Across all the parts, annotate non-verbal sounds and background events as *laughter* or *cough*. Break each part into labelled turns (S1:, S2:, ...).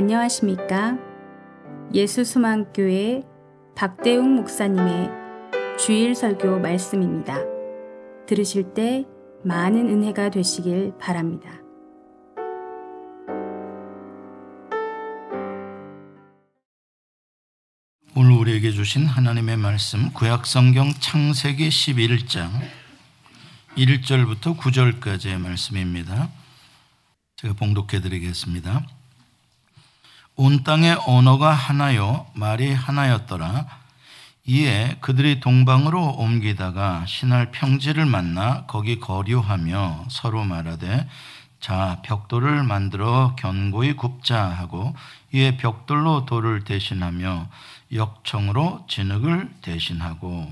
S1: 안녕하십니까? 예수수망교회 박대웅 목사님의 주일 설교 말씀입니다. 들으실 때 많은 은혜가 되시길 바랍니다.
S2: 오늘 우리에게 주신 하나님의 말씀 구약성경 창세기 11장 1절부터 9절까지의 말씀입니다. 제가 봉독해 드리겠습니다. 온 땅의 언어가 하나요 말이 하나였더라. 이에 그들이 동방으로 옮기다가 시날 평지를 만나 거기 거류하며 서로 말하되 자 벽돌을 만들어 견고히 굽자 하고 이에 벽돌로 돌을 대신하며 역청으로 진흙을 대신하고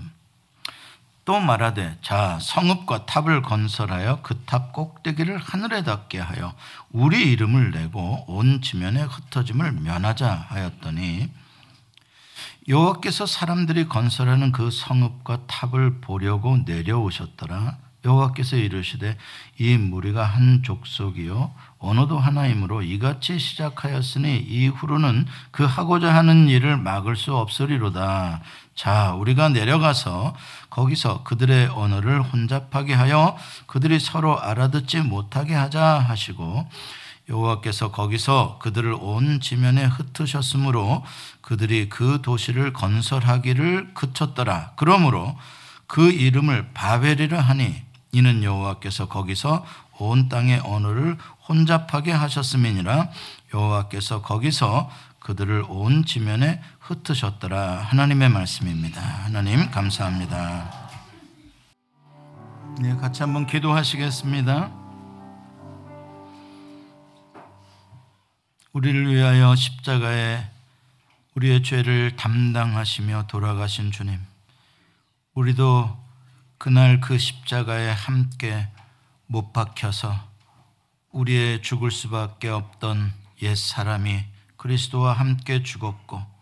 S2: 또 말하되 자 성읍과 탑을 건설하여 그 탑 꼭대기를 하늘에 닿게 하여 우리 이름을 내고 온 지면에 흩어짐을 면하자 하였더니 여호와께서 사람들이 건설하는 그 성읍과 탑을 보려고 내려오셨더라 여호와께서 이르시되 이 무리가 한 족속이요 언어도 하나이므로 이같이 시작하였으니 이후로는 그 하고자 하는 일을 막을 수 없으리로다. 자, 우리가 내려가서 거기서 그들의 언어를 혼잡하게 하여 그들이 서로 알아듣지 못하게 하자 하시고 여호와께서 거기서 그들을 온 지면에 흩으셨으므로 그들이 그 도시를 건설하기를 그쳤더라. 그러므로 그 이름을 바벨이라 하니 이는 여호와께서 거기서 온 땅의 언어를 혼잡하게 하셨음이니라 여호와께서 거기서 그들을 온 지면에 흩으셨더라 하나님의 말씀입니다. 하나님 감사합니다. 네, 같이 한번 기도하시겠습니다. 우리를 위하여 십자가에 우리의 죄를 담당하시며 돌아가신 주님. 우리도 그날 그 십자가에 함께 못 박혀서 우리의 죽을 수밖에 없던 옛 사람이 그리스도와 함께 죽었고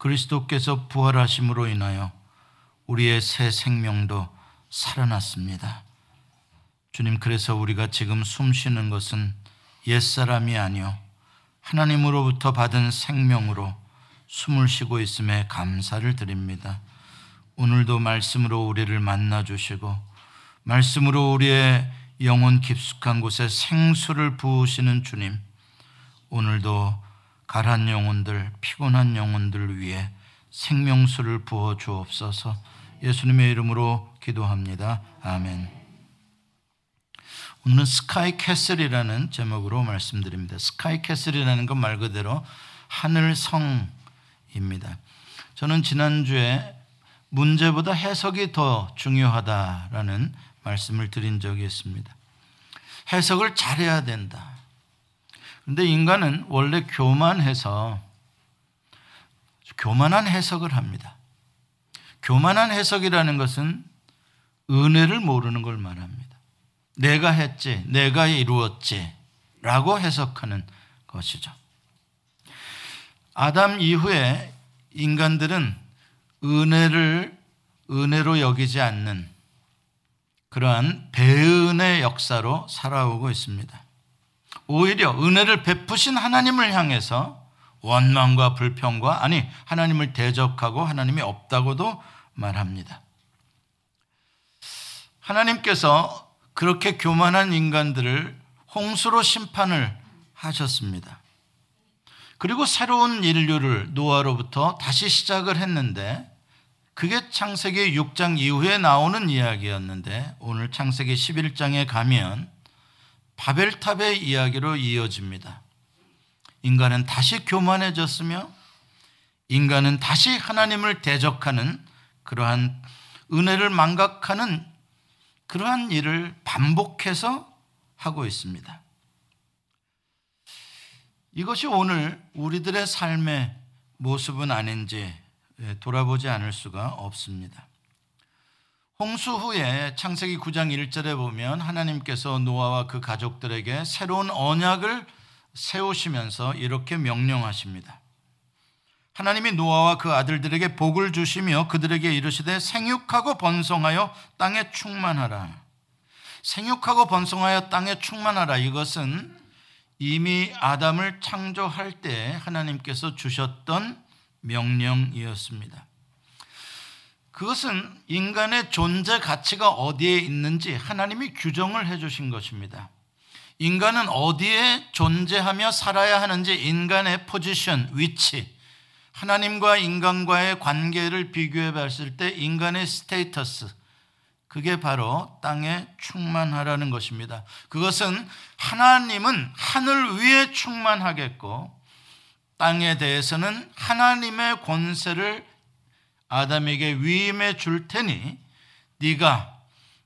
S2: 그리스도께서 부활하심으로 인하여 우리의 새 생명도 살아났습니다. 주님 그래서 우리가 지금 숨 쉬는 것은 옛 사람이 아니요 하나님으로부터 받은 생명으로 숨을 쉬고 있음에 감사를 드립니다. 오늘도 말씀으로 우리를 만나 주시고 말씀으로 우리의 영혼 깊숙한 곳에 생수를 부으시는 주님, 오늘도 가란 영혼들, 피곤한 영혼들 위해 생명수를 부어 주옵소서 예수님의 이름으로 기도합니다. 아멘. 오늘은 Sky Castle이라는 제목으로 말씀드립니다. Sky Castle이라는 건 말 그대로 하늘 성입니다. 저는 지난주에 문제보다 해석이 더 중요하다라는 말씀을 드린 적이 있습니다. 해석을 잘해야 된다. 그런데 인간은 원래 교만해서 교만한 해석을 합니다. 교만한 해석이라는 것은 은혜를 모르는 걸 말합니다. 내가 했지, 내가 이루었지, 라고 해석하는 것이죠. 아담 이후에 인간들은 은혜를 은혜로 여기지 않는 그러한 배은의 역사로 살아오고 있습니다. 오히려 은혜를 베푸신 하나님을 향해서 원망과 불평과 아니 하나님을 대적하고 하나님이 없다고도 말합니다. 하나님께서 그렇게 교만한 인간들을 홍수로 심판을 하셨습니다. 그리고 새로운 인류를 노아로부터 다시 시작을 했는데 그게 창세기 6장 이후에 나오는 이야기였는데 오늘 창세기 11장에 가면 바벨탑의 이야기로 이어집니다. 인간은 다시 교만해졌으며 인간은 다시 하나님을 대적하는 그러한 은혜를 망각하는 그러한 일을 반복해서 하고 있습니다. 이것이 오늘 우리들의 삶의 모습은 아닌지 예, 돌아보지 않을 수가 없습니다. 홍수 후에 창세기 9장 1절에 보면 하나님께서 노아와 그 가족들에게 새로운 언약을 세우시면서 이렇게 명령하십니다. 하나님이 노아와 그 아들들에게 복을 주시며 그들에게 이르시되 생육하고 번성하여 땅에 충만하라. 생육하고 번성하여 땅에 충만하라. 이것은 이미 아담을 창조할 때 하나님께서 주셨던 명령이었습니다. 그것은 인간의 존재 가치가 어디에 있는지 하나님이 규정을 해 주신 것입니다. 인간은 어디에 존재하며 살아야 하는지 인간의 포지션, 위치, 하나님과 인간과의 관계를 비교해 봤을 때 인간의 스테이터스, 그게 바로 땅에 충만하라는 것입니다. 그것은 하나님은 하늘 위에 충만하겠고 땅에 대해서는 하나님의 권세를 아담에게 위임해 줄 테니 네가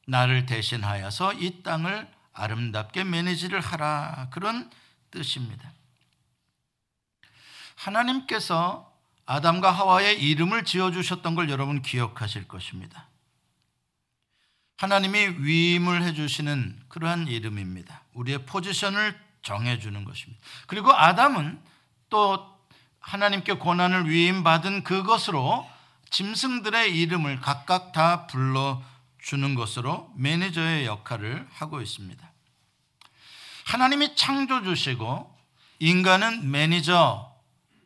S2: 나를 대신하여서 이 땅을 아름답게 매니지를 하라 그런 뜻입니다. 하나님께서 아담과 하와의 이름을 지어 주셨던 걸 여러분 기억하실 것입니다. 하나님이 위임을 해 주시는 그러한 이름입니다. 우리의 포지션을 정해 주는 것입니다. 그리고 아담은 또 하나님께 고난을 위임받은 그것으로 짐승들의 이름을 각각 다 불러 주는 것으로 매니저의 역할을 하고 있습니다. 하나님이 창조 주시고 인간은 매니저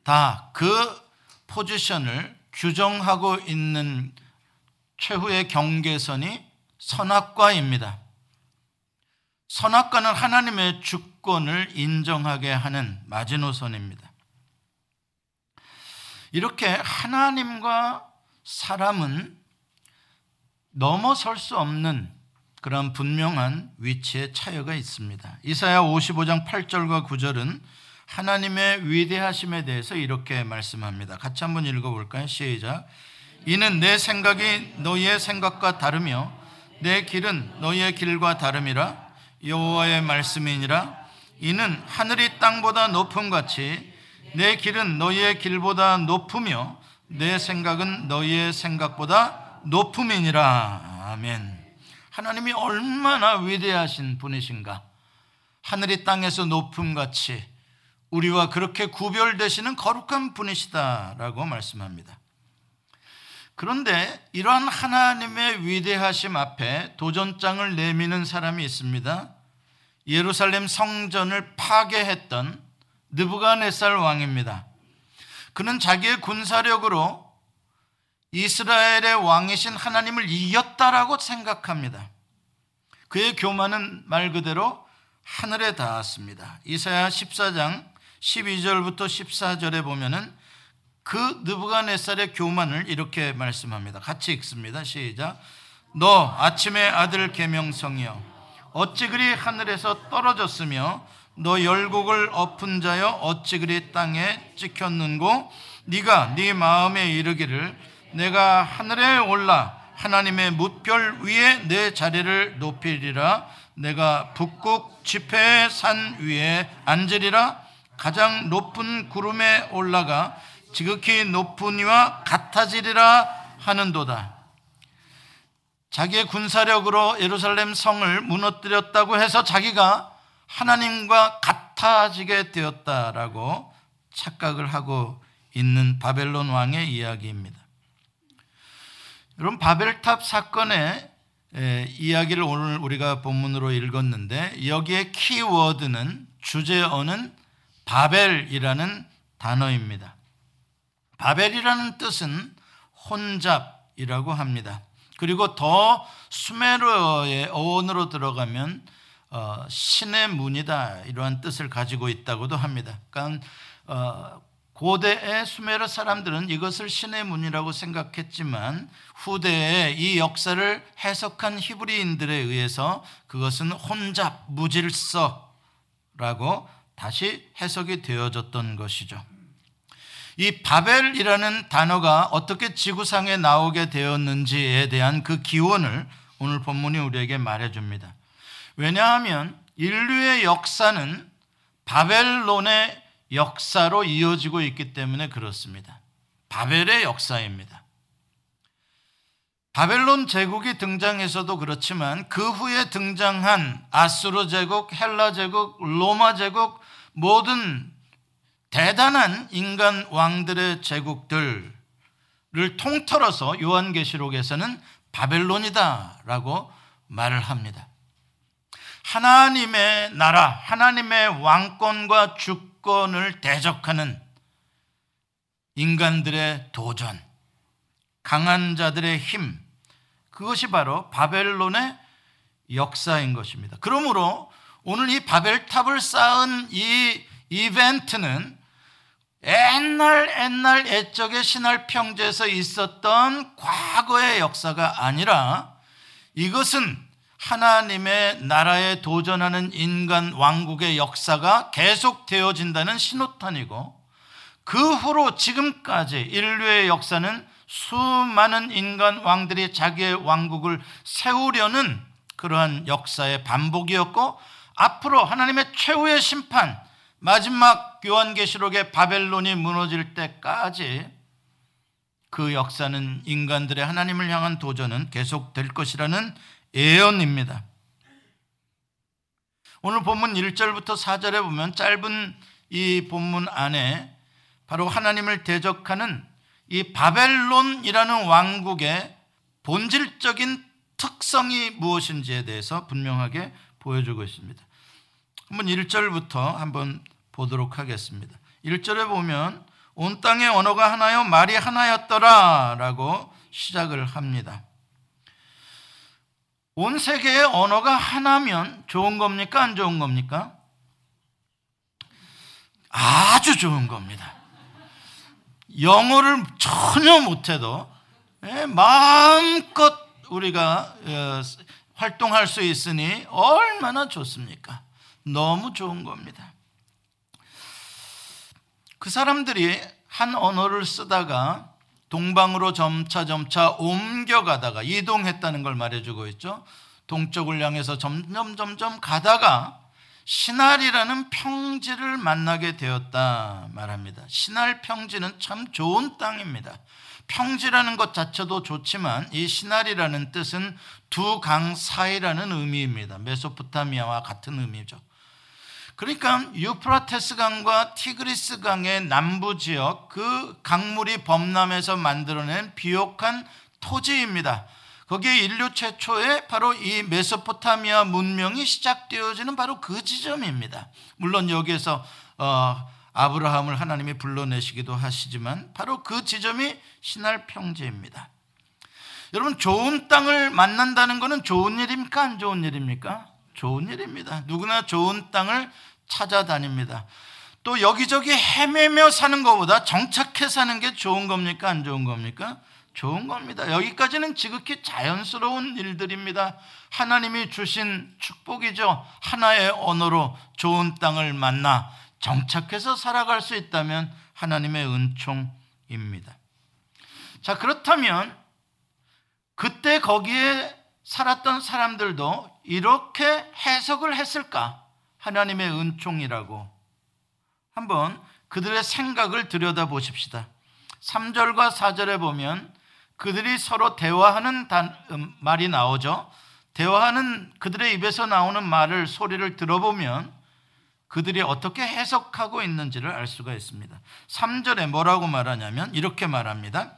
S2: 다 그 포지션을 규정하고 있는 최후의 경계선이 선악과입니다. 선악과는 하나님의 주권을 인정하게 하는 마지노선입니다. 이렇게 하나님과 사람은 넘어설 수 없는 그런 분명한 위치에 차이가 있습니다. 이사야 55장 8절과 9절은 하나님의 위대하심에 대해서 이렇게 말씀합니다. 같이 한번 읽어볼까요? 시작. 이는 내 생각이 너희의 생각과 다르며 내 길은 너희의 길과 다름이라 여호와의 말씀이니라. 이는 하늘이 땅보다 높음 같이 내 길은 너희의 길보다 높으며 내 생각은 너희의 생각보다 높음이니라. 아멘. 하나님이 얼마나 위대하신 분이신가. 하늘이 땅에서 높음 같이 우리와 그렇게 구별되시는 거룩한 분이시다라고 말씀합니다. 그런데 이러한 하나님의 위대하심 앞에 도전장을 내미는 사람이 있습니다. 예루살렘 성전을 파괴했던 느부갓네살 왕입니다. 그는 자기의 군사력으로 이스라엘의 왕이신 하나님을 이겼다라고 생각합니다. 그의 교만은 말 그대로 하늘에 닿았습니다. 이사야 14장 12절부터 14절에 보면은 그 느부갓네살의 교만을 이렇게 말씀합니다. 같이 읽습니다. 시작. 너 아침의 아들 계명성이여 어찌 그리 하늘에서 떨어졌으며 너 열국을 엎은 자여 어찌 그리 땅에 찍혔는고? 네가 네 마음에 이르기를 내가 하늘에 올라 하나님의 뭇별 위에 내 자리를 높이리라. 내가 북극 지폐의 산 위에 앉으리라. 가장 높은 구름에 올라가 지극히 높은 이와 같아지리라 하는도다. 자기의 군사력으로 예루살렘 성을 무너뜨렸다고 해서 자기가 하나님과 같아지게 되었다라고 착각을 하고 있는 바벨론 왕의 이야기입니다. 여러분 바벨탑 사건의 이야기를 오늘 우리가 본문으로 읽었는데 여기에 키워드는 주제어는 바벨이라는 단어입니다. 바벨이라는 뜻은 혼잡이라고 합니다. 그리고 더 수메르의 어원으로 들어가면 어, 신의 문이다 이러한 뜻을 가지고 있다고도 합니다. 그러니까 어, 고대의 수메르 사람들은 이것을 신의 문이라고 생각했지만 후대에 이 역사를 해석한 히브리인들에 의해서 그것은 혼잡, 무질서라고 다시 해석이 되어졌던 것이죠. 이 바벨이라는 단어가 어떻게 지구상에 나오게 되었는지에 대한 그 기원을 오늘 본문이 우리에게 말해줍니다. 왜냐하면 인류의 역사는 바벨론의 역사로 이어지고 있기 때문에 그렇습니다. 바벨의 역사입니다. 바벨론 제국이 등장해서도 그렇지만 그 후에 등장한 아수르 제국, 헬라 제국, 로마 제국 모든 대단한 인간 왕들의 제국들을 통틀어서 요한계시록에서는 바벨론이다라고 말을 합니다. 하나님의 나라, 하나님의 왕권과 주권을 대적하는 인간들의 도전, 강한 자들의 힘, 그것이 바로 바벨론의 역사인 것입니다. 그러므로 오늘 이 바벨탑을 쌓은 이 이벤트는 옛날 옛날 옛적의 신할 평제에서 있었던 과거의 역사가 아니라 이것은 하나님의 나라에 도전하는 인간 왕국의 역사가 계속되어진다는 신호탄이고 그 후로 지금까지 인류의 역사는 수많은 인간 왕들이 자기의 왕국을 세우려는 그러한 역사의 반복이었고 앞으로 하나님의 최후의 심판 마지막 요한계시록의 바벨론이 무너질 때까지 그 역사는 인간들의 하나님을 향한 도전은 계속될 것이라는 예언입니다. 오늘 본문 1절부터 4절에 보면 짧은 이 본문 안에 바로 하나님을 대적하는 이 바벨론이라는 왕국의 본질적인 특성이 무엇인지에 대해서 분명하게 보여주고 있습니다. 한번 1절부터 한번 보도록 하겠습니다. 1절에 보면 온 땅의 언어가 하나요 말이 하나였더라라고 시작을 합니다. 온 세계의 언어가 하나면 좋은 겁니까 안 좋은 겁니까? 아주 좋은 겁니다. 영어를 전혀 못해도 예, 마음껏 우리가 어, 활동할 수 있으니 얼마나 좋습니까? 너무 좋은 겁니다. 그 사람들이 한 언어를 쓰다가 동방으로 점차 점차 옮겨가다가 이동했다는 걸 말해주고 있죠. 동쪽을 향해서 점점 점점 가다가 신할이라는 평지를 만나게 되었다 말합니다. 신할 평지는 참 좋은 땅입니다. 평지라는 것 자체도 좋지만 이 신할이라는 뜻은 두 강 사이라는 의미입니다. 메소포타미아와 같은 의미죠. 그러니까 유프라테스 강과 티그리스 강의 남부 지역 그 강물이 범람해서 만들어낸 비옥한 토지입니다. 거기에 인류 최초의 바로 이 메소포타미아 문명이 시작되어지는 바로 그 지점입니다. 물론 여기에서 어, 아브라함을 하나님이 불러내시기도 하시지만 바로 그 지점이 신할 평지입니다. 여러분 좋은 땅을 만난다는 것은 좋은 일입니까? 안 좋은 일입니까? 좋은 일입니다. 누구나 좋은 땅을 찾아다닙니다. 또 여기저기 헤매며 사는 것보다 정착해 사는 게 좋은 겁니까? 안 좋은 겁니까? 좋은 겁니다. 여기까지는 지극히 자연스러운 일들입니다. 하나님이 주신 축복이죠. 하나의 언어로 좋은 땅을 만나 정착해서 살아갈 수 있다면 하나님의 은총입니다. 자, 그렇다면 그때 거기에 살았던 사람들도 이렇게 해석을 했을까? 하나님의 은총이라고 한번 그들의 생각을 들여다 보십시다. 3절과 4절에 보면 그들이 서로 대화하는 단, 음, 말이 나오죠. 대화하는 그들의 입에서 나오는 말을 소리를 들어보면 그들이 어떻게 해석하고 있는지를 알 수가 있습니다. 3절에 뭐라고 말하냐면 이렇게 말합니다.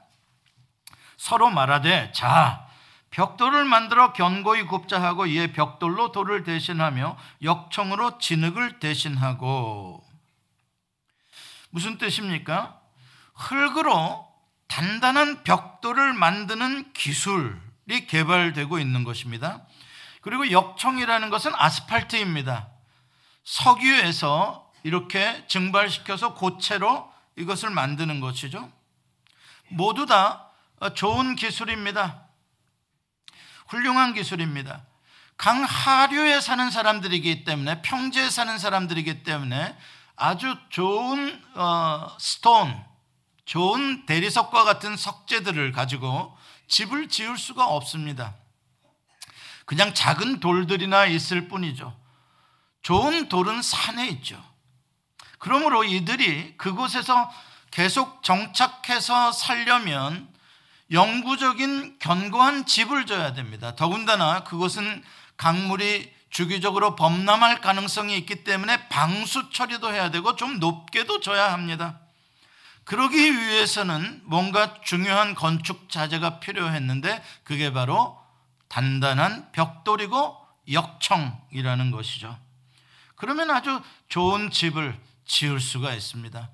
S2: 서로 말하되 자 벽돌을 만들어 견고히 굽자 하고 이에 벽돌로 돌을 대신하며 역청으로 진흙을 대신하고 무슨 뜻입니까? 흙으로 단단한 벽돌을 만드는 기술이 개발되고 있는 것입니다. 그리고 역청이라는 것은 아스팔트입니다. 석유에서 이렇게 증발시켜서 고체로 이것을 만드는 것이죠. 모두 다 좋은 기술입니다. 훌륭한 기술입니다. 강하류에 사는 사람들이기 때문에 평지에 사는 사람들이기 때문에 아주 좋은 어, 스톤, 좋은 대리석과 같은 석재들을 가지고 집을 지을 수가 없습니다. 그냥 작은 돌들이나 있을 뿐이죠. 좋은 돌은 산에 있죠. 그러므로 이들이 그곳에서 계속 정착해서 살려면 영구적인 견고한 집을 져야 됩니다. 더군다나 그것은 강물이 주기적으로 범람할 가능성이 있기 때문에 방수 처리도 해야 되고 좀 높게도 져야 합니다. 그러기 위해서는 뭔가 중요한 건축 자재가 필요했는데 그게 바로 단단한 벽돌이고 역청이라는 것이죠. 그러면 아주 좋은 집을 지을 수가 있습니다.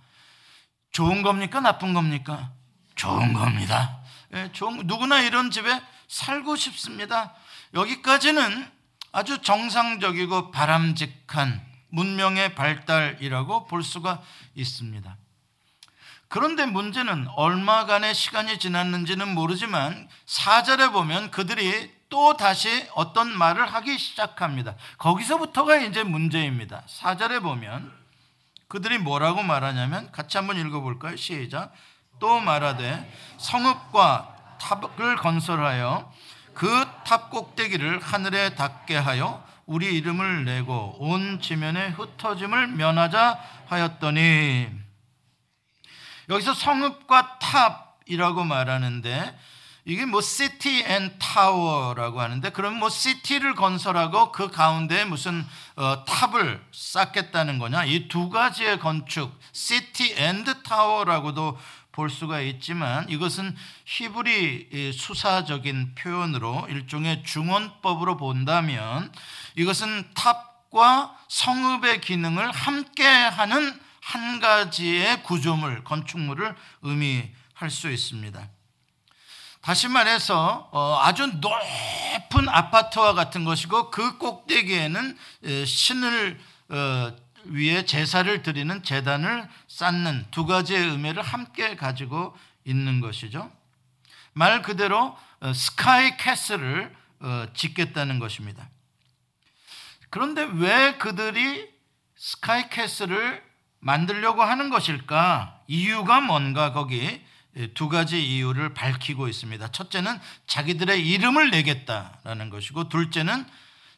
S2: 좋은 겁니까? 나쁜 겁니까? 좋은 겁니다. 예, 누구나 이런 집에 살고 싶습니다. 여기까지는 아주 정상적이고 바람직한 문명의 발달이라고 볼 수가 있습니다. 그런데 문제는 얼마간의 시간이 지났는지는 모르지만 사절에 보면 그들이 또 다시 어떤 말을 하기 시작합니다. 거기서부터가 이제 문제입니다. 사절에 보면 그들이 뭐라고 말하냐면 같이 한번 읽어볼까요? 시작. 또 말하되 성읍과 탑을 건설하여 그 탑 꼭대기를 하늘에 닿게 하여 우리 이름을 내고 온 지면에 흩어짐을 면하자 하였더니 여기서 성읍과 탑이라고 말하는데 이게 뭐 city and tower라고 하는데 그럼 뭐 city를 건설하고 그 가운데 무슨 어, 탑을 쌓겠다는 거냐? 이 두 가지의 건축 city and tower라고도 볼 수가 있지만 이것은 히브리 수사적인 표현으로 일종의 중언법으로 본다면 이것은 탑과 성읍의 기능을 함께하는 한 가지의 구조물, 건축물을 의미할 수 있습니다. 다시 말해서 어, 아주 높은 아파트와 같은 것이고 그 꼭대기에는 신을 어, 위에 제사를 드리는 재단을 쌓는 두 가지의 의미를 함께 가지고 있는 것이죠. 말 그대로 어, 스카이 캐슬을 짓겠다는 것입니다. 그런데 왜 그들이 스카이 캐슬을 만들려고 하는 것일까? 이유가 뭔가 거기 두 가지 이유를 밝히고 있습니다. 첫째는 자기들의 이름을 내겠다라는 것이고 둘째는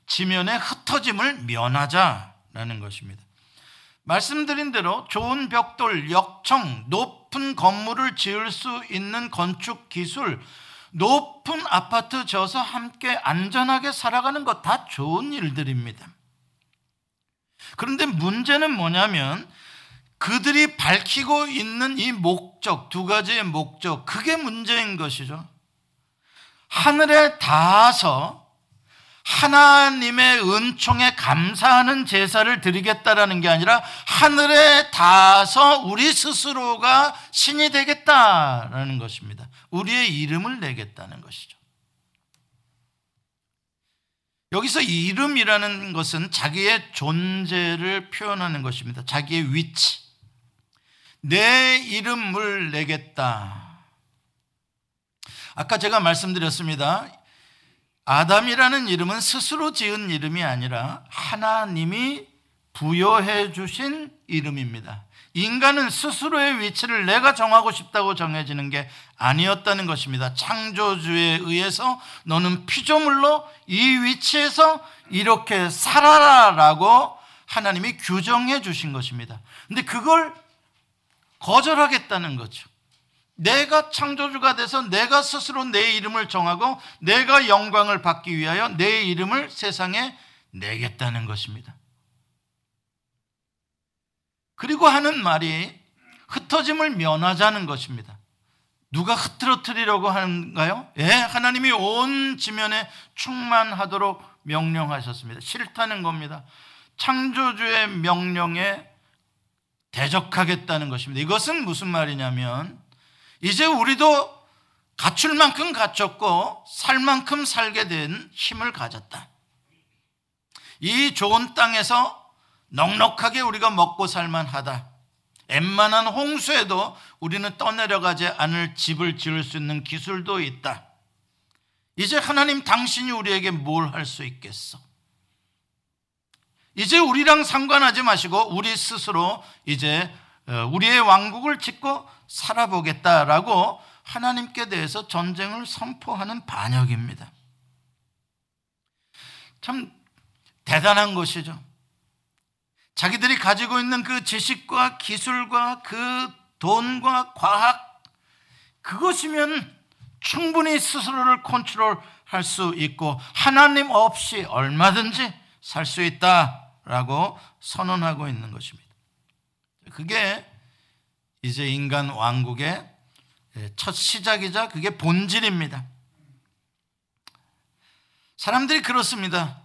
S2: 지면의 흩어짐을 면하자라는 것입니다. 말씀드린 대로 좋은 벽돌, 역청, 높은 건물을 지을 수 있는 건축 기술, 높은 아파트 져서 함께 안전하게 살아가는 것 다 좋은 일들입니다. 그런데 문제는 뭐냐면 그들이 밝히고 있는 이 목적, 두 가지의 목적, 그게 문제인 것이죠. 하늘에 닿아서 하나님의 은총에 감사하는 제사를 드리겠다라는 게 아니라 하늘에 닿아서 우리 스스로가 신이 되겠다라는 것입니다. 우리의 이름을 내겠다는 것이죠. 여기서 이름이라는 것은 자기의 존재를 표현하는 것입니다. 자기의 위치. 내 이름을 내겠다. 아까 제가 말씀드렸습니다. 아담이라는 이름은 스스로 지은 이름이 아니라 하나님이 부여해 주신 이름입니다. 인간은 스스로의 위치를 내가 정하고 싶다고 정해지는 게 아니었다는 것입니다. 창조주에 의해서 너는 피조물로 이 위치에서 이렇게 살아라 라고 하나님이 규정해 주신 것입니다. 근데 그걸 거절하겠다는 거죠. 내가 창조주가 돼서 내가 스스로 내 이름을 정하고 내가 영광을 받기 위하여 내 이름을 세상에 내겠다는 것입니다. 그리고 하는 말이 흩어짐을 면하자는 것입니다. 누가 흐트러뜨리려고 하는가요? 예, 하나님이 온 지면에 충만하도록 명령하셨습니다. 싫다는 겁니다. 창조주의 명령에 대적하겠다는 것입니다. 이것은 무슨 말이냐면 이제 우리도 갖출 만큼 갖췄고 살 만큼 살게 된 힘을 가졌다. 이 좋은 땅에서 넉넉하게 우리가 먹고 살만하다. 웬만한 홍수에도 우리는 떠내려가지 않을 집을 지을 수 있는 기술도 있다. 이제 하나님 당신이 우리에게 뭘 할 수 있겠어? 이제 우리랑 상관하지 마시고 우리 스스로 이제 어, 우리의 왕국을 짓고 살아보겠다라고 하나님께 대해서 전쟁을 선포하는 반역입니다. 참 대단한 것이죠. 자기들이 가지고 있는 그 지식과 기술과 그 돈과 과학 그것이면 충분히 스스로를 컨트롤 할 수 있고 하나님 없이 얼마든지 살 수 있다. 라고 선언하고 있는 것입니다. 그게 이제 인간 왕국의 첫 시작이자 그게 본질입니다. 사람들이 그렇습니다.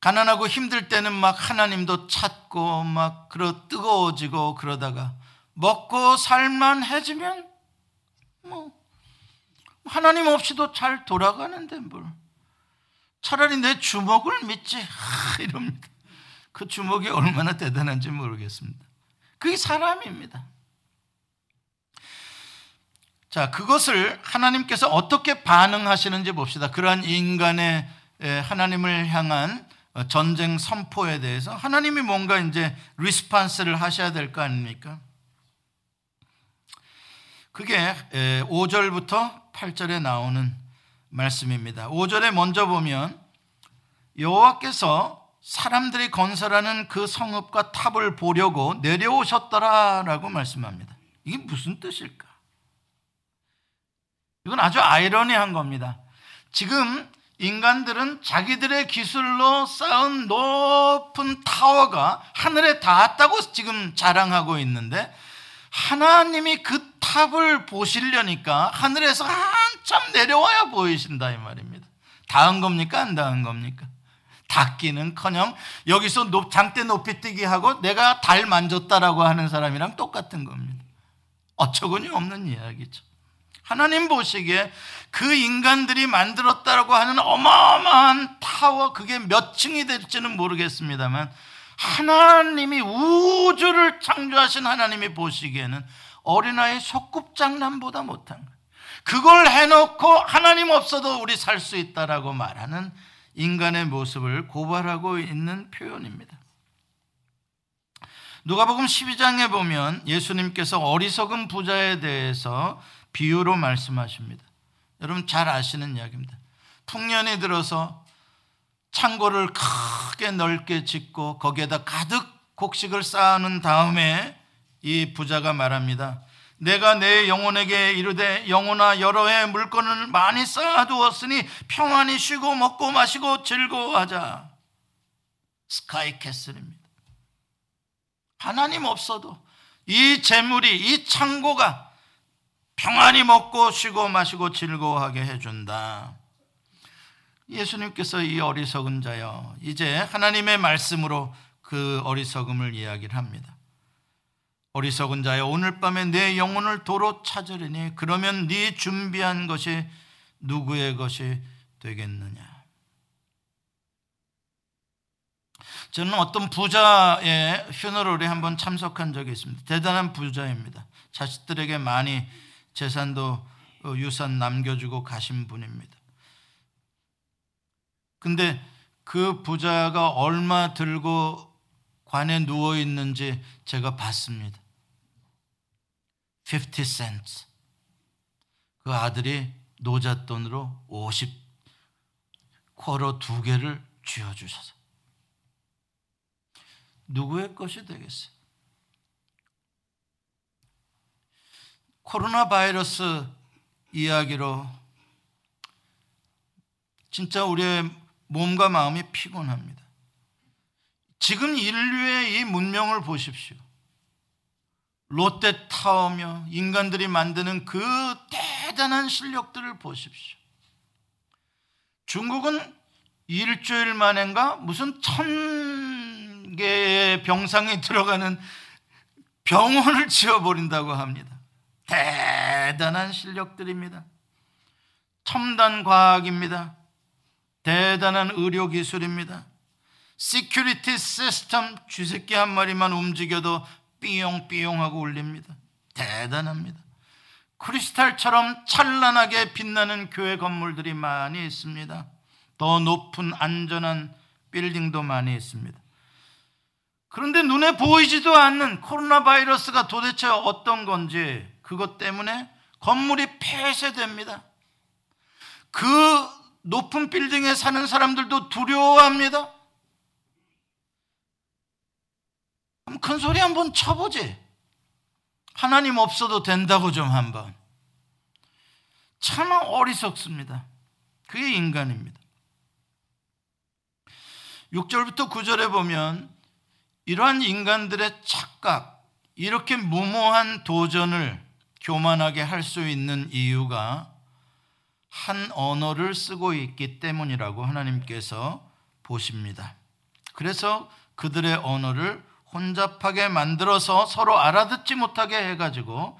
S2: 가난하고 힘들 때는 막 하나님도 찾고 막 그러 뜨거워지고 그러다가 먹고 살만해지면 뭐 하나님 없이도 잘 돌아가는데 뭘 차라리 내 주먹을 믿지 하, 이럽니다. 그 주먹이 얼마나 대단한지 모르겠습니다. 그게 사람입니다. 자, 그것을 하나님께서 어떻게 반응하시는지 봅시다. 그러한 인간의 하나님을 향한 어, 전쟁 선포에 대해서 하나님이 뭔가 이제 리스판스를 하셔야 될 거 아닙니까? 그게 5절부터 8절에 나오는 말씀입니다. 5절에 먼저 보면 여호와께서 사람들이 건설하는 그 성읍과 탑을 보려고 내려오셨더라라고 말씀합니다. 이게 무슨 뜻일까? 이건 아주 아이러니한 겁니다. 지금 인간들은 자기들의 기술로 쌓은 높은 타워가 하늘에 닿았다고 지금 자랑하고 있는데 하나님이 그 탑을 보시려니까 하늘에서 한참 내려와야 보이신다 이 말입니다. 닿은 겁니까? 안 닿은 겁니까? 닿기는커녕 여기서 장대 높이 뛰기 하고 내가 달 만졌다라고 하는 사람이랑 똑같은 겁니다. 어처구니 없는 이야기죠. 하나님 보시기에 그 인간들이 만들었다고 하는 어마어마한 타워 그게 몇 층이 될지는 모르겠습니다만 하나님이 우주를 창조하신 하나님이 보시기에는 어린아이 소꿉장난보다 못한 거예요. 그걸 해놓고 하나님 없어도 우리 살 수 있다라고 말하는 인간의 모습을 고발하고 있는 표현입니다. 누가복음 12장에 보면 예수님께서 어리석은 부자에 대해서 비유로 말씀하십니다. 여러분 잘 아시는 이야기입니다. 풍년이 들어서 창고를 크게 넓게 짓고 거기에다 가득 곡식을 쌓아놓은 다음에 이 부자가 말합니다. 내가 내 영혼에게 이르되 영혼아 여러 해 물건을 많이 쌓아두었으니 평안히 쉬고 먹고 마시고 즐거워하자. 스카이 캐슬입니다. 하나님 없어도 이 재물이 이 창고가 평안히 먹고 쉬고 마시고 즐거워하게 해준다. 예수님께서 이 어리석은 자여 이제 하나님의 말씀으로 그 어리석음을 이야기를 합니다. 어리석은 자여 오늘 밤에 내 영혼을 도로 찾으리니 그러면 네 준비한 것이 누구의 것이 되겠느냐? 저는 어떤 부자의 휴너럴에 한번 참석한 적이 있습니다. 대단한 부자입니다. 자식들에게 많이 재산도 어, 유산 남겨주고 가신 분입니다. 근데 그 부자가 얼마 들고 관에 누워 있는지 제가 봤습니다. 50 cents. 그 아들이 노잣돈으로 50 쿼러 두 개를 쥐어 주셔서 누구의 것이 되겠어요? 코로나 바이러스 이야기로 진짜 우리의 몸과 마음이 피곤합니다. 지금 인류의 이 문명을 보십시오. 롯데타워며 인간들이 만드는 그 대단한 실력들을 보십시오. 중국은 일주일 만인가 무슨 천 개의 병상이 *laughs* 들어가는 병원을 지어버린다고 합니다. 대단한 실력들입니다. 첨단 과학입니다. 대단한 의료 기술입니다. security 시스템 쥐새끼 한 마리만 움직여도 삐용삐용 하고 울립니다. 대단합니다. 크리스탈처럼 찬란하게 빛나는 교회 건물들이 많이 있습니다. 더 높은 안전한 빌딩도 많이 있습니다. 그런데 눈에 보이지도 않는 코로나 바이러스가 도대체 어떤 건지 그것 때문에 건물이 폐쇄됩니다. 그 높은 빌딩에 사는 사람들도 두려워합니다. 큰 소리 한번 쳐보지. 하나님 없어도 된다고 좀 한번. 참 어리석습니다. 그게 인간입니다. 6절부터 9절에 보면 이러한 인간들의 착각, 이렇게 무모한 도전을 교만하게 할 수 있는 이유가 한 언어를 쓰고 있기 때문이라고 하나님께서 보십니다. 그래서 그들의 언어를 혼잡하게 만들어서 서로 알아듣지 못하게 해가지고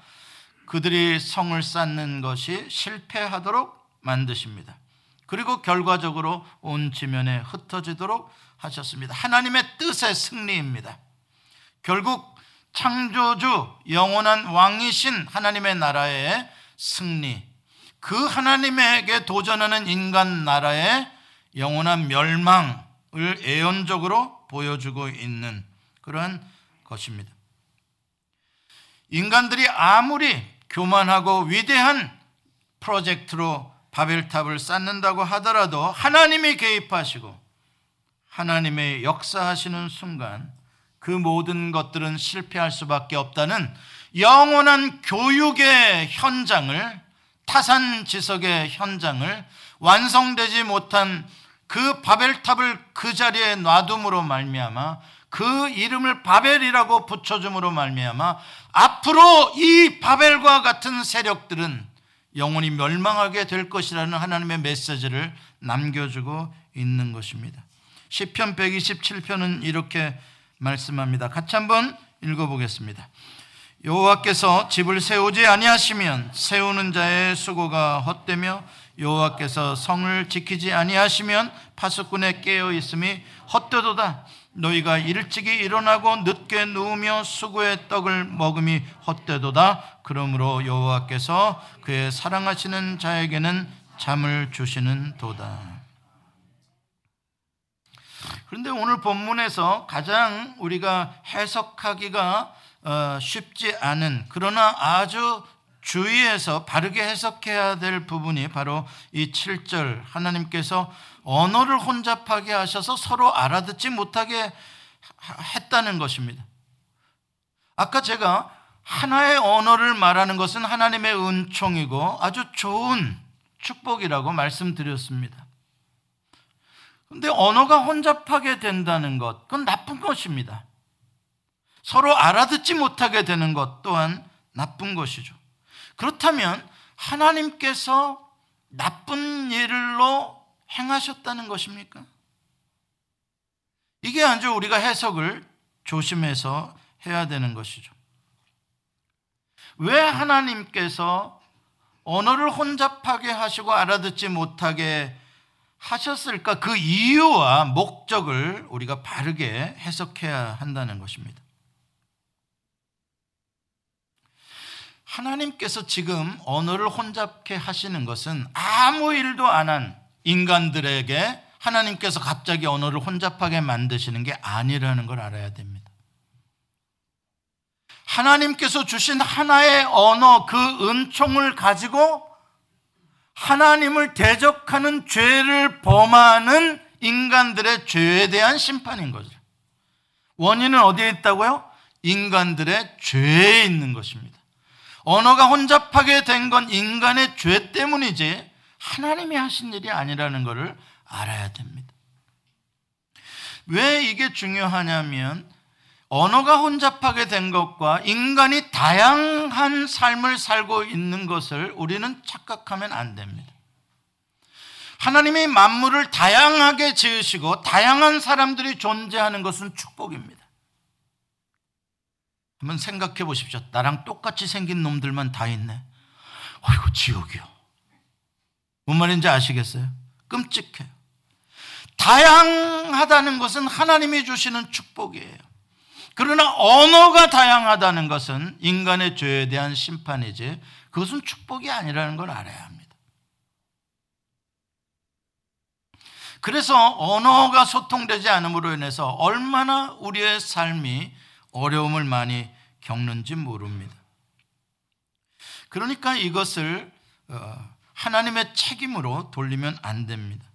S2: 그들이 성을 쌓는 것이 실패하도록 만드십니다. 그리고 결과적으로 온 지면에 흩어지도록 하셨습니다. 하나님의 뜻의 승리입니다. 결국 창조주 영원한 왕이신 하나님의 나라의 승리. 그 하나님에게 도전하는 인간 나라의 영원한 멸망을 예언적으로 보여주고 있는 그러한 것입니다. 인간들이 아무리 교만하고 위대한 프로젝트로 바벨탑을 쌓는다고 하더라도 하나님이 개입하시고 하나님의 역사하시는 순간 그 모든 것들은 실패할 수밖에 없다는 영원한 교육의 현장을 타산지석의 현장을 완성되지 못한 그 바벨탑을 그 자리에 놔둠으로 말미암아 그 이름을 바벨이라고 붙여줌으로 말미암아 앞으로 이 바벨과 같은 세력들은 영원히 멸망하게 될 것이라는 하나님의 메시지를 남겨주고 있는 것입니다. 시편 127편은 이렇게 말씀합니다. 같이 한번 읽어보겠습니다. 여호와께서 집을 세우지 아니하시면 세우는 자의 수고가 헛되며 여호와께서 성을 지키지 아니하시면 파수꾼의 깨어 있음이 헛되도다. 너희가 일찍이 일어나고 늦게 누우며 수고의 떡을 먹음이 헛되도다. 그러므로 여호와께서 그의 사랑하시는 자에게는 잠을 주시는 도다. 그런데 오늘 본문에서 가장 우리가 해석하기가 어, 쉽지 않은 그러나 아주 주의해서 바르게 해석해야 될 부분이 바로 이 7절 하나님께서 언어를 혼잡하게 하셔서 서로 알아듣지 못하게 했다는 것입니다. 아까 제가 하나의 언어를 말하는 것은 하나님의 은총이고 아주 좋은 축복이라고 말씀드렸습니다. 근데 언어가 혼잡하게 된다는 것, 그건 나쁜 것입니다. 서로 알아듣지 못하게 되는 것 또한 나쁜 것이죠. 그렇다면 하나님께서 나쁜 일로 행하셨다는 것입니까? 이게 아주 우리가 해석을 조심해서 해야 되는 것이죠. 왜 하나님께서 언어를 혼잡하게 하시고 알아듣지 못하게 하셨을까? 그 이유와 목적을 우리가 바르게 해석해야 한다는 것입니다. 하나님께서 지금 언어를 혼잡케 하시는 것은 아무 일도 안 한 인간들에게 하나님께서 갑자기 언어를 혼잡하게 만드시는 게 아니라는 걸 알아야 됩니다. 하나님께서 주신 하나의 언어, 그 은총을 가지고 하나님을 대적하는 죄를 범하는 인간들의 죄에 대한 심판인 거죠. 원인은 어디에 있다고요? 인간들의 죄에 있는 것입니다. 언어가 혼잡하게 된 건 인간의 죄 때문이지 하나님이 하신 일이 아니라는 것을 알아야 됩니다. 왜 이게 중요하냐면 언어가 혼잡하게 된 것과 인간이 다양한 삶을 살고 있는 것을 우리는 착각하면 안 됩니다. 하나님이 만물을 다양하게 지으시고 다양한 사람들이 존재하는 것은 축복입니다. 한번 생각해 보십시오. 나랑 똑같이 생긴 놈들만 다 있네. 어이구, 지옥이요. 뭔 말인지 아시겠어요? 끔찍해요. 다양하다는 것은 하나님이 주시는 축복이에요. 그러나 언어가 다양하다는 것은 인간의 죄에 대한 심판이지 그것은 축복이 아니라는 걸 알아야 합니다. 그래서 언어가 소통되지 않음으로 인해서 얼마나 우리의 삶이 어려움을 많이 겪는지 모릅니다. 그러니까 이것을 어, 하나님의 책임으로 돌리면 안 됩니다.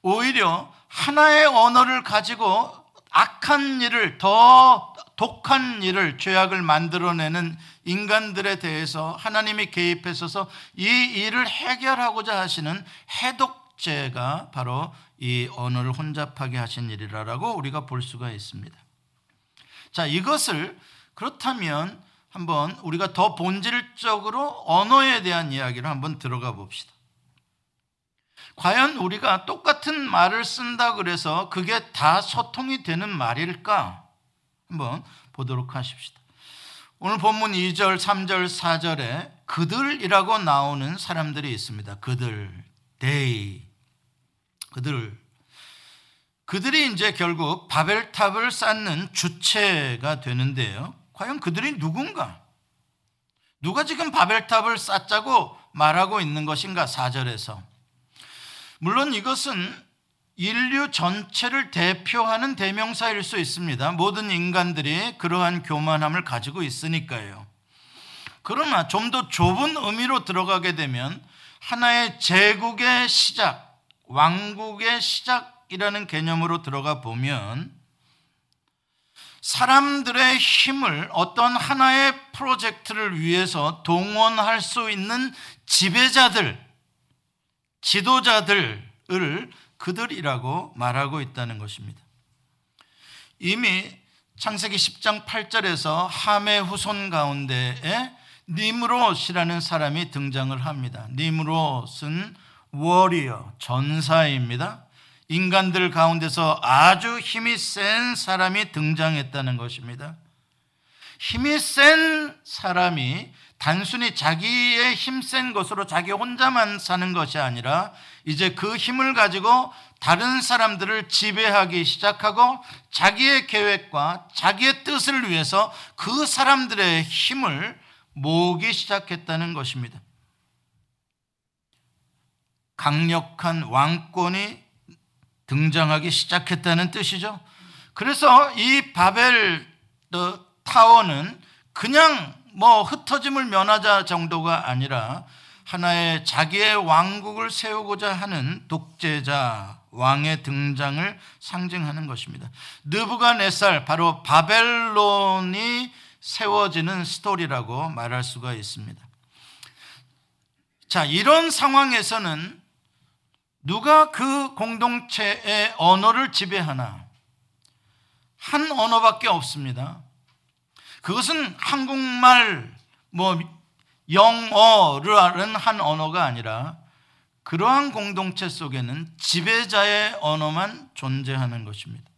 S2: 오히려 하나의 언어를 가지고 악한 일을 더 독한 일을 죄악을 만들어내는 인간들에 대해서 하나님이 개입하셔서 이 일을 해결하고자 하시는 해독제가 바로 이 언어를 혼잡하게 하신 일이라고 우리가 볼 수가 있습니다. 자, 이것을 그렇다면 한번 우리가 더 본질적으로 언어에 대한 이야기를 한번 들어가 봅시다. 과연 우리가 똑같은 말을 쓴다 그래서 그게 다 소통이 되는 말일까? 한번 보도록 하십시다. 오늘 본문 2절, 3절, 4절에 그들이라고 나오는 사람들이 있습니다. 그들, they. 그들. 그들이 이제 결국 바벨탑을 쌓는 주체가 되는데요. 과연 그들이 누군가? 누가 지금 바벨탑을 쌓자고 말하고 있는 것인가? 4절에서. 물론 이것은 인류 전체를 대표하는 대명사일 수 있습니다. 모든 인간들이 그러한 교만함을 가지고 있으니까요. 그러나 좀 더 좁은 의미로 들어가게 되면 하나의 제국의 시작, 왕국의 시작이라는 개념으로 들어가 보면 사람들의 힘을 어떤 하나의 프로젝트를 위해서 동원할 수 있는 지배자들, 지도자들을 그들이라고 말하고 있다는 것입니다. 이미 창세기 10장 8절에서 함의 후손 가운데에 니므롯이라는 사람이 등장을 합니다. 니므롯은 워리어, 전사입니다. 인간들 가운데서 아주 힘이 센 사람이 등장했다는 것입니다. 힘이 센 사람이 단순히 자기의 힘센 것으로 자기 혼자만 사는 것이 아니라 이제 그 힘을 가지고 다른 사람들을 지배하기 시작하고 자기의 계획과 자기의 뜻을 위해서 그 사람들의 힘을 모으기 시작했다는 것입니다. 강력한 왕권이 등장하기 시작했다는 뜻이죠. 그래서 이 바벨 타워는 그냥 뭐 흩어짐을 면하자 정도가 아니라 하나의 자기의 왕국을 세우고자 하는 독재자 왕의 등장을 상징하는 것입니다. 느부갓네살 바로 바벨론이 세워지는 스토리라고 말할 수가 있습니다. 자, 이런 상황에서는 누가 그 공동체의 언어를 지배하나? 한 언어밖에 없습니다. 그것은 한국말, 뭐, 영어라는 한 언어가 아니라 그러한 공동체 속에는 지배자의 언어만 존재하는 것입니다.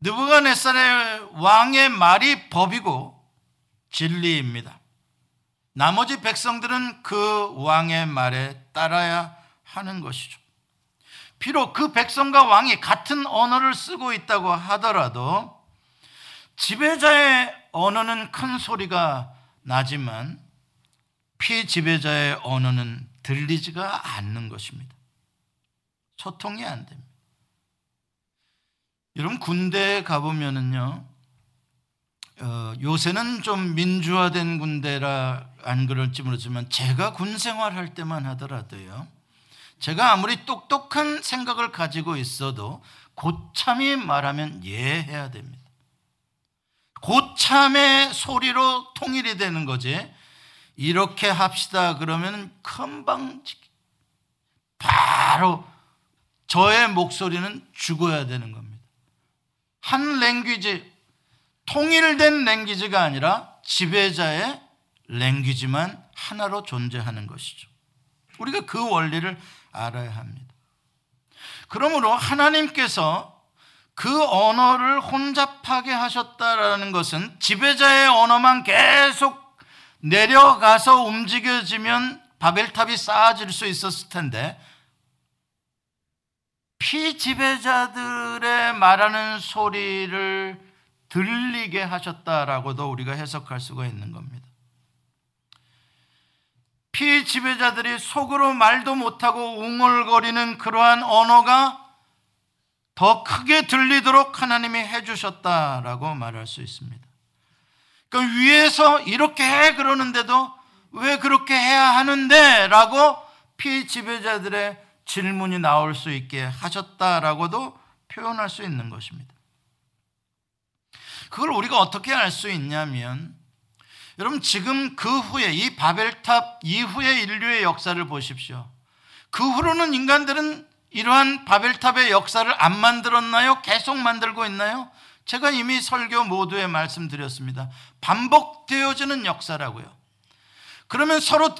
S2: 느부갓네살의 왕의 말이 법이고 진리입니다. 나머지 백성들은 그 왕의 말에 따라야 하는 것이죠. 비록 그 백성과 왕이 같은 언어를 쓰고 있다고 하더라도 지배자의 언어는 큰 소리가 나지만 피지배자의 언어는 들리지가 않는 것입니다. 소통이 안 됩니다. 여러분 군대에 가보면은요, 어, 요새는 좀 민주화된 군대라 안 그럴지 모르지만 제가 군 생활할 때만 하더라도요, 제가 아무리 똑똑한 생각을 가지고 있어도 고참이 말하면 예해야 됩니다. 고참의 소리로 통일이 되는 거지. 이렇게 합시다 그러면 금방 바로 저의 목소리는 죽어야 되는 겁니다. 한 랭귀지 통일된 랭귀지가 아니라 지배자의 랭귀지만 하나로 존재하는 것이죠. 우리가 그 원리를 알아야 합니다. 그러므로 하나님께서 그 언어를 혼잡하게 하셨다라는 것은 지배자의 언어만 계속 내려가서 움직여지면 바벨탑이 쌓아질 수 있었을 텐데 피지배자들의 말하는 소리를 들리게 하셨다라고도 우리가 해석할 수가 있는 겁니다. 피지배자들이 속으로 말도 못하고 웅얼거리는 그러한 언어가 더 크게 들리도록 하나님이 해주셨다라고 말할 수 있습니다. 그 위에서 이렇게 해 그러는데도 왜 그렇게 해야 하는데? 라고 피지배자들의 질문이 나올 수 있게 하셨다라고도 표현할 수 있는 것입니다. 그걸 우리가 어떻게 알 수 있냐면 여러분 지금 그 후에 이 바벨탑 이후의 인류의 역사를 보십시오. 그 후로는 인간들은 이러한 바벨탑의 역사를 안 만들었나요? 계속 만들고 있나요? 제가 이미 설교 모두에 말씀드렸습니다. 반복되어지는 역사라고요. 그러면 서로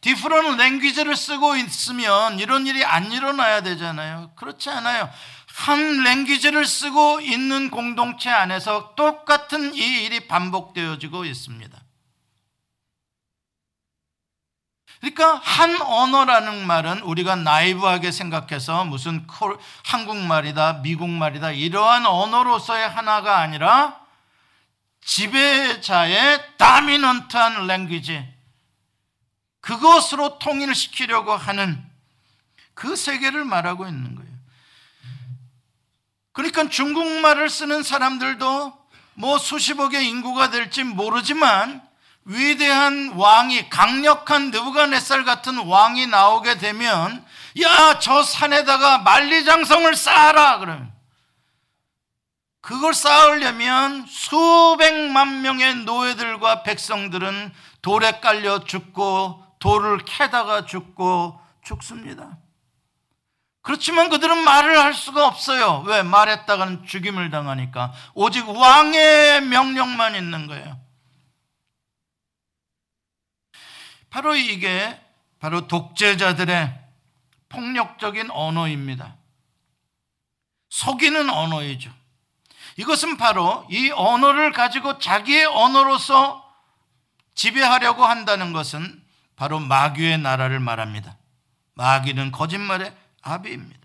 S2: 디프런 랭귀지를 쓰고 있으면 이런 일이 안 일어나야 되잖아요. 그렇지 않아요. 한 랭귀지를 쓰고 있는 공동체 안에서 똑같은 이 일이 반복되어지고 있습니다. 그러니까 한 언어라는 말은 우리가 나이브하게 생각해서 무슨 한국말이다, 미국말이다 이러한 언어로서의 하나가 아니라 지배자의 다미넌트한 랭귀지 그것으로 통일시키려고 하는 그 세계를 말하고 있는 거예요. 그러니까 중국말을 쓰는 사람들도 뭐 수십억의 인구가 될지 모르지만 위대한 왕이 강력한 느부갓네살 같은 왕이 나오게 되면 야 저 산에다가 만리장성을 쌓아라 그러면 그걸 쌓으려면 수백만 명의 노예들과 백성들은 돌에 깔려 죽고 돌을 캐다가 죽고 죽습니다. 그렇지만 그들은 말을 할 수가 없어요. 왜? 말했다가는 죽임을 당하니까. 오직 왕의 명령만 있는 거예요. 바로 이게 바로 독재자들의 폭력적인 언어입니다. 속이는 언어이죠. 이것은 바로 이 언어를 가지고 자기의 언어로서 지배하려고 한다는 것은 바로 마귀의 나라를 말합니다. 마귀는 거짓말의 아비입니다.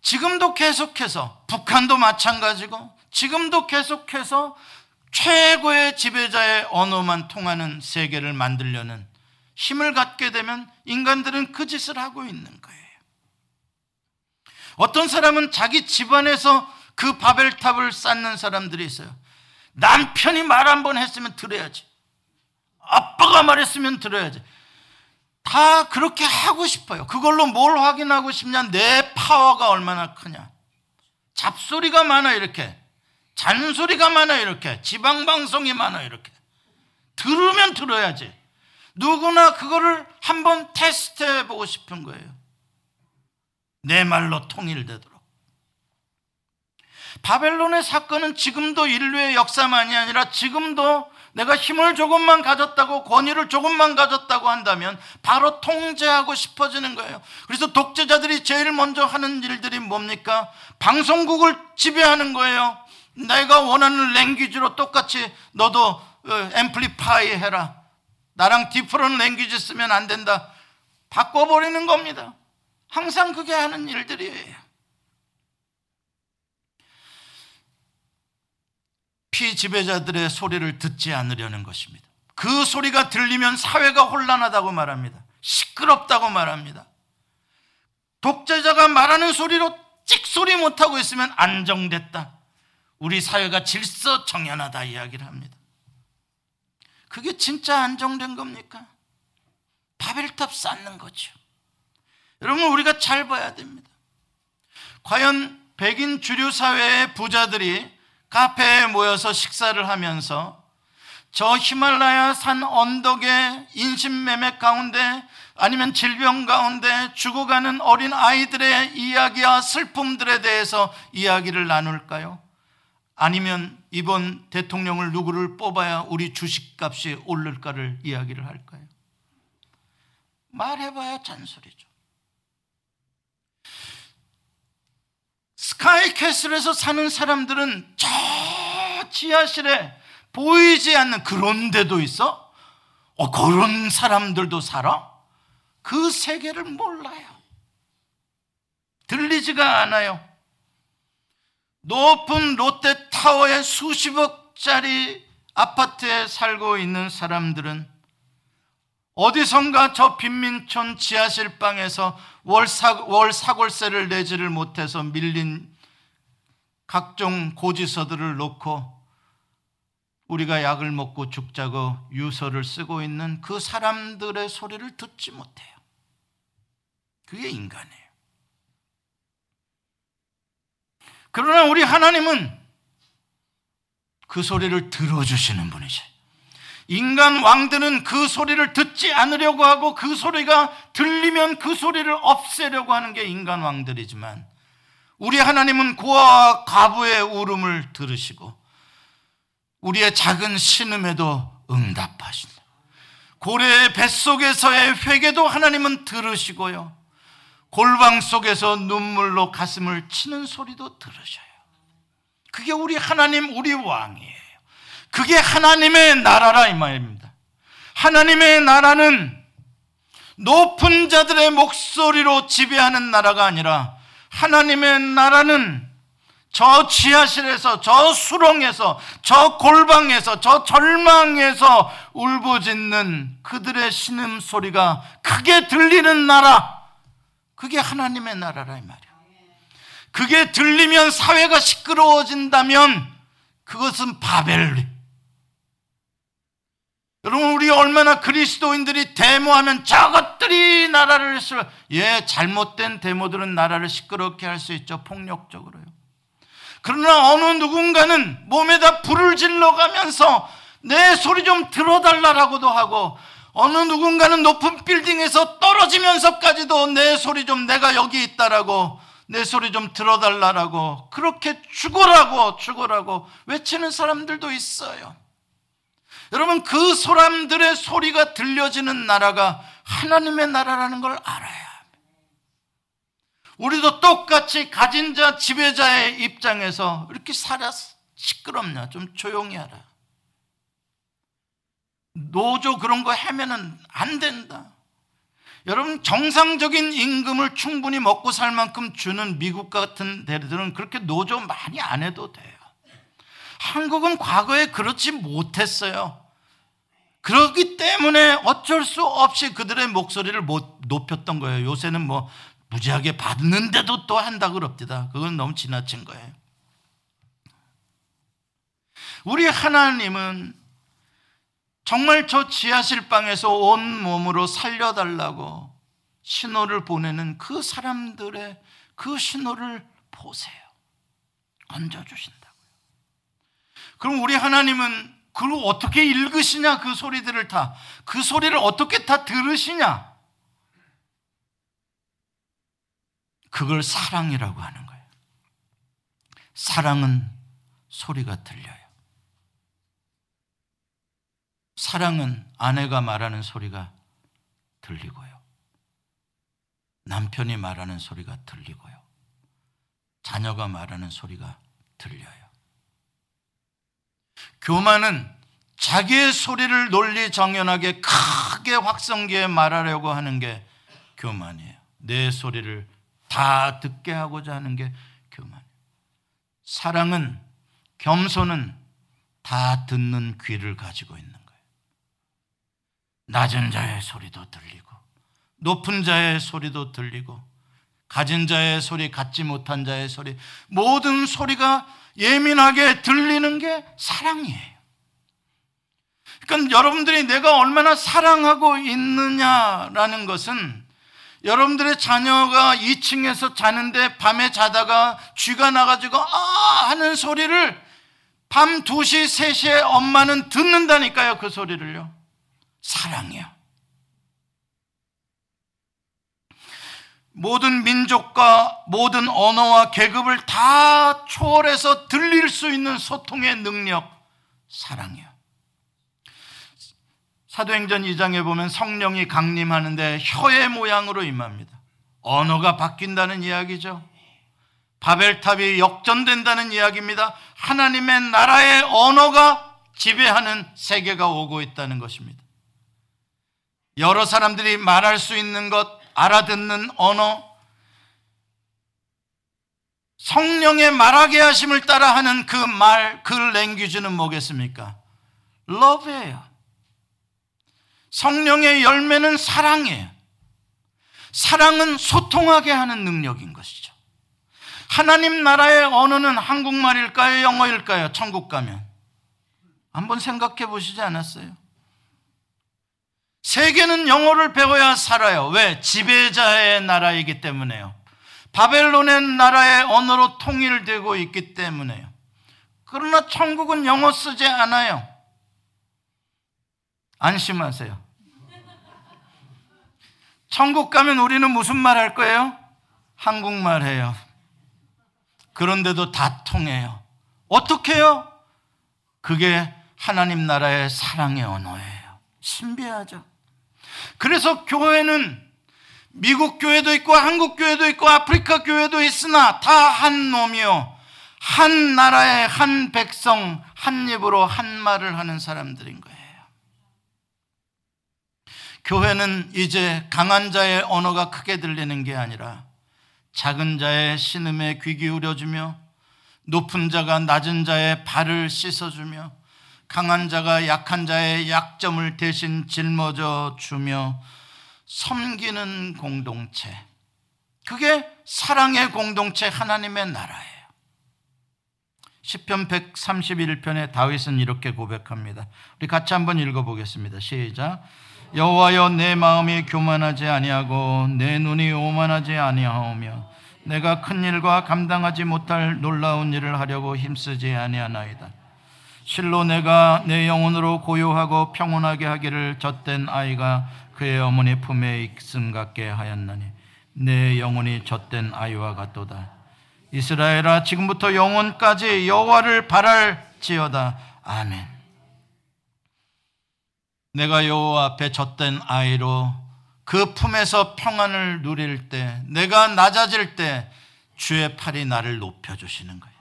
S2: 지금도 계속해서 북한도 마찬가지고 지금도 계속해서 최고의 지배자의 언어만 통하는 세계를 만들려는 힘을 갖게 되면 인간들은 그 짓을 하고 있는 거예요. 어떤 사람은 자기 집안에서 그 바벨탑을 쌓는 사람들이 있어요. 남편이 말 한 번 했으면 들어야지. 아빠가 말했으면 들어야지. 다 그렇게 하고 싶어요. 그걸로 뭘 확인하고 싶냐? 내 파워가 얼마나 크냐. 잡소리가 많아, 이렇게. 잔소리가 많아 이렇게 지방 방송이 많아 이렇게 들으면 들어야지 누구나 그거를 한번 테스트해 보고 싶은 거예요 내 말로 통일되도록 바벨론의 사건은 지금도 인류의 역사만이 아니라 지금도 내가 힘을 조금만 가졌다고 권위를 조금만 가졌다고 한다면 바로 통제하고 싶어지는 거예요. 그래서 독재자들이 제일 먼저 하는 일들이 뭡니까? 방송국을 지배하는 거예요. 내가 원하는 랭귀지로 똑같이 너도 앰플리파이 어, 해라. 나랑 디프런 랭귀지 쓰면 안 된다. 바꿔버리는 겁니다. 항상 그게 하는 일들이에요. 피지배자들의 소리를 듣지 않으려는 것입니다. 그 소리가 들리면 사회가 혼란하다고 말합니다. 시끄럽다고 말합니다. 독재자가 말하는 소리로 찍소리 못하고 있으면 안정됐다. 우리 사회가 질서 정연하다 이야기를 합니다. 그게 진짜 안정된 겁니까? 바벨탑 쌓는 거죠. 여러분 우리가 잘 봐야 됩니다. 과연 백인 주류 사회의 부자들이 카페에 모여서 식사를 하면서 저 히말라야 산 언덕의 인신매매 가운데 아니면 질병 가운데 죽어가는 어린 아이들의 이야기와 슬픔들에 대해서 이야기를 나눌까요? 아니면 이번 대통령을 누구를 뽑아야 우리 주식값이 오를까를 이야기를 할까요? 말해봐야 잔소리죠. 스카이캐슬에서 사는 사람들은 저 지하실에 보이지 않는 그런 데도 있어? 어, 그런 사람들도 살아? 그 세계를 몰라요. 들리지가 않아요. 높은 롯데타워의 수십억짜리 아파트에 살고 있는 사람들은 어디선가 저 빈민촌 지하실 방에서 월, 사, 월 사골세를 내지를 못해서 밀린 각종 고지서들을 놓고 우리가 약을 먹고 죽자고 유서를 쓰고 있는 그 사람들의 소리를 듣지 못해요. 그게 인간이에요. 그러나 우리 하나님은 그 소리를 들어주시는 분이지. 인간 왕들은 그 소리를 듣지 않으려고 하고 그 소리가 들리면 그 소리를 없애려고 하는 게 인간 왕들이지만 우리 하나님은 고아와 가부의 울음을 들으시고 우리의 작은 신음에도 응답하신다. 고래의 뱃속에서의 회개도 하나님은 들으시고요. 골방 속에서 눈물로 가슴을 치는 소리도 들으셔요. 그게 우리 하나님, 우리 왕이에요. 그게 하나님의 나라라 이 말입니다. 하나님의 나라는 높은 자들의 목소리로 지배하는 나라가 아니라 하나님의 나라는 저 지하실에서, 저 수렁에서, 저 골방에서, 저 절망에서 울부짖는 그들의 신음 소리가 크게 들리는 나라. 그게 하나님의 나라라 이 말이야. 그게 들리면 사회가 시끄러워진다면 그것은 바벨. 여러분 우리 얼마나 그리스도인들이 데모하면 저것들이 나라를 예 잘못된 데모들은 나라를 시끄럽게 할 수 있죠 폭력적으로요. 그러나 어느 누군가는 몸에다 불을 질러 가면서 내 소리 좀 들어달라라고도 하고 어느 누군가는 높은 빌딩에서 떨어지면서까지도 내 소리 좀 내가 여기 있다라고 내 소리 좀 들어달라라고 그렇게 죽어라고 죽어라고 외치는 사람들도 있어요. 여러분 그 사람들의 소리가 들려지는 나라가 하나님의 나라라는 걸 알아야 우리도 똑같이 가진 자 지배자의 입장에서 이렇게 살아 시끄럽냐 좀 조용히 하라 노조 그런 거 하면은 안 된다 여러분 정상적인 임금을 충분히 먹고 살 만큼 주는 미국 같은 데들은 그렇게 노조 많이 안 해도 돼요 한국은 과거에 그렇지 못했어요 그렇기 때문에 어쩔 수 없이 그들의 목소리를 못 높였던 거예요 요새는 뭐 무지하게 받는데도 또 한다 그럽니다. 그건 너무 지나친 거예요. 우리 하나님은 정말 저 지하실 방에서 온 몸으로 살려달라고 신호를 보내는 그 사람들의 그 신호를 보세요. 얹어주신다고요. 그럼 우리 하나님은 그걸 어떻게 읽으시냐 그 소리들을 다. 그 소리를 어떻게 다 들으시냐. 그걸 사랑이라고 하는 거예요. 사랑은 소리가 들려요. 사랑은 아내가 말하는 소리가 들리고요. 남편이 말하는 소리가 들리고요. 자녀가 말하는 소리가 들려요. 교만은 자기의 소리를 논리 정연하게 크게 확성기에 말하려고 하는 게 교만이에요. 내 소리를 다 듣게 하고자 하는 게 교만. 사랑은 겸손은 다 듣는 귀를 가지고 있는. 낮은 자의 소리도 들리고 높은 자의 소리도 들리고 가진 자의 소리, 갖지 못한 자의 소리, 모든 소리가 예민하게 들리는 게 사랑이에요. 그러니까 여러분들이 내가 얼마나 사랑하고 있느냐라는 것은 여러분들의 자녀가 2층에서 자는데 밤에 자다가 쥐가 나가지고 아 하는 소리를 밤 2시, 3시에 엄마는 듣는다니까요. 그 소리를요. 사랑이요. 모든 민족과 모든 언어와 계급을 다 초월해서 들릴 수 있는 소통의 능력, 사랑이요. 사도행전 2장에 보면 성령이 강림하는데 혀의 모양으로 임합니다. 언어가 바뀐다는 이야기죠. 바벨탑이 역전된다는 이야기입니다. 하나님의 나라의 언어가 지배하는 세계가 오고 있다는 것입니다. 여러 사람들이 말할 수 있는 것, 알아듣는 언어, 성령의 말하게 하심을 따라 하는 그 말, 그 랭귀지는 뭐겠습니까? 러브예요. 성령의 열매는 사랑이에요. 사랑은 소통하게 하는 능력인 것이죠. 하나님 나라의 언어는 한국말일까요? 영어일까요? 천국 가면. 한번 생각해 보시지 않았어요? 세계는 영어를 배워야 살아요. 왜? 지배자의 나라이기 때문에요. 바벨론의 나라의 언어로 통일되고 있기 때문에요. 그러나 천국은 영어 쓰지 않아요. 안심하세요. 천국 가면 우리는 무슨 말 할 거예요? 한국말 해요. 그런데도 다 통해요. 어떻게 해요? 그게 하나님 나라의 사랑의 언어예요. 신비하죠. 그래서 교회는 미국 교회도 있고 한국 교회도 있고 아프리카 교회도 있으나 다 한 놈이요. 한 나라의 한 백성, 한 입으로 한 말을 하는 사람들인 거예요. 교회는 이제 강한 자의 언어가 크게 들리는 게 아니라 작은 자의 신음에 귀 기울여주며 높은 자가 낮은 자의 발을 씻어주며 강한 자가 약한 자의 약점을 대신 짊어져 주며 섬기는 공동체. 그게 사랑의 공동체 하나님의 나라예요. 10편 131편에 다윗은 이렇게 고백합니다. 우리 같이 한번 읽어 보겠습니다. 시작. 여호와여 내 마음이 교만하지 아니하고 내 눈이 오만하지 아니하오며 내가 큰 일과 감당하지 못할 놀라운 일을 하려고 힘쓰지 아니하나이다. 실로 내가 내 영혼으로 고요하고 평온하게 하기를 젖된 아이가 그의 어머니 품에 있음 같게 하였나니 내 영혼이 젖된 아이와 같도다. 이스라엘아 지금부터 영혼까지 여호와를 바랄지어다. 아멘. 내가 여호와 앞에 젖된 아이로 그 품에서 평안을 누릴 때, 내가 낮아질 때 주의 팔이 나를 높여 주시는 거예요.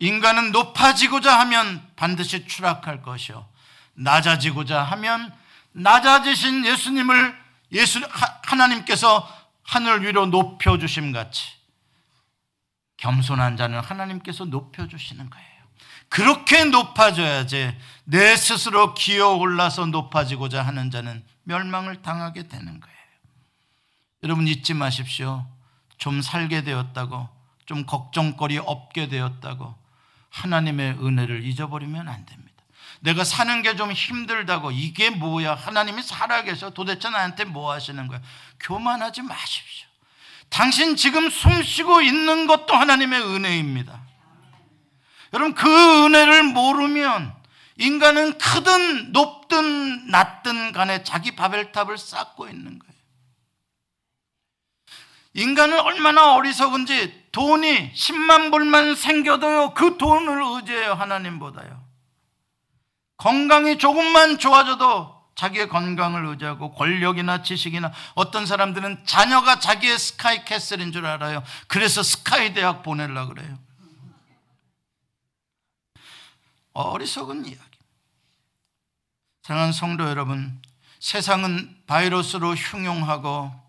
S2: 인간은 높아지고자 하면 반드시 추락할 것이요. 낮아지고자 하면 낮아지신 예수님을 예수 하나님께서 하늘 위로 높여 주심 같이 겸손한 자는 하나님께서 높여 주시는 거예요. 그렇게 높아져야지 내 스스로 기어 올라서 높아지고자 하는 자는 멸망을 당하게 되는 거예요. 여러분 잊지 마십시오. 좀 살게 되었다고, 좀 걱정거리 없게 되었다고 하나님의 은혜를 잊어버리면 안 됩니다. 내가 사는 게 좀 힘들다고 이게 뭐야? 하나님이 살아계셔. 도대체 나한테 뭐 하시는 거야? 교만하지 마십시오. 당신 지금 숨 쉬고 있는 것도 하나님의 은혜입니다. 여러분 그 은혜를 모르면 인간은 크든 높든 낮든 간에 자기 바벨탑을 쌓고 있는 거예요. 인간은 얼마나 어리석은지 돈이 10만 불만 생겨도요, 그 돈을 의지해요, 하나님보다요. 건강이 조금만 좋아져도 자기의 건강을 의지하고 권력이나 지식이나 어떤 사람들은 자녀가 자기의 Sky Castle인 줄 알아요. 그래서 SKY 대학 보내려 그래요. 어리석은 이야기. 사랑하는 성도 여러분, 세상은 바이러스로 흉용하고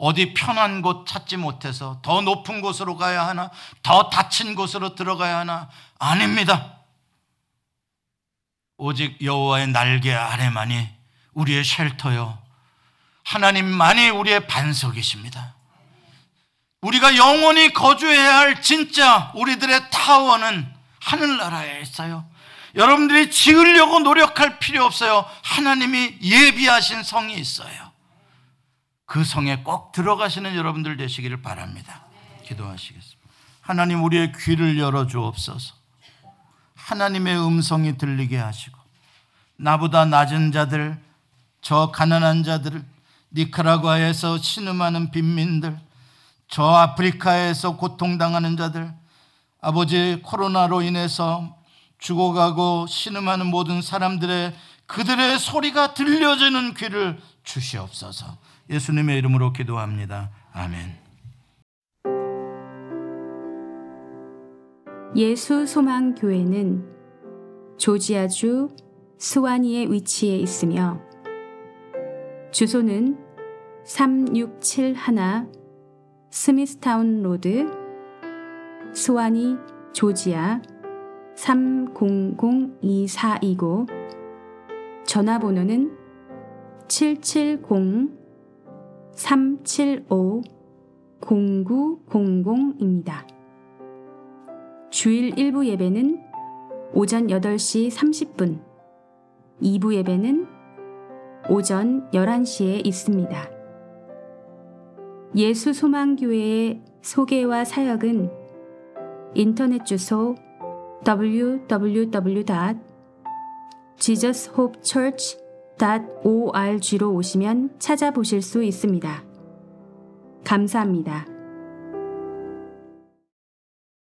S2: 어디 편한 곳 찾지 못해서 더 높은 곳으로 가야 하나, 더 닫힌 곳으로 들어가야 하나? 아닙니다. 오직 여호와의 날개 아래만이 우리의 쉘터요. 하나님만이 우리의 반석이십니다. 우리가 영원히 거주해야 할 진짜 우리들의 타워는 하늘나라에 있어요. 여러분들이 지으려고 노력할 필요 없어요. 하나님이 예비하신 성이 있어요. 그 성에 꼭 들어가시는 여러분들 되시기를 바랍니다. 기도하시겠습니다. 하나님 우리의 귀를 열어 주옵소서. 하나님의 음성이 들리게 하시고 나보다 낮은 자들, 저 가난한 자들, 니카라과에서 신음하는 빈민들, 저 아프리카에서 고통당하는 자들, 아버지 코로나로 인해서 죽어가고 신음하는 모든 사람들의 그들의 소리가 들려지는 귀를 주시옵소서. 예수님의 이름으로 기도합니다. 아멘.
S1: 예수 소망 교회는 조지아주 스와니에 위치해 있으며 주소는 3671 스미스타운 로드 스와니 조지아 30024이고 전화번호는 770-375-0900입니다. 주일 1부 예배는 오전 8시 30분, 2부 예배는 오전 11시에 있습니다. 예수 소망교회의 소개와 사역은 인터넷 주소 www.jesushopechurch.org로 오시면 찾아보실 수 있습니다. 감사합니다.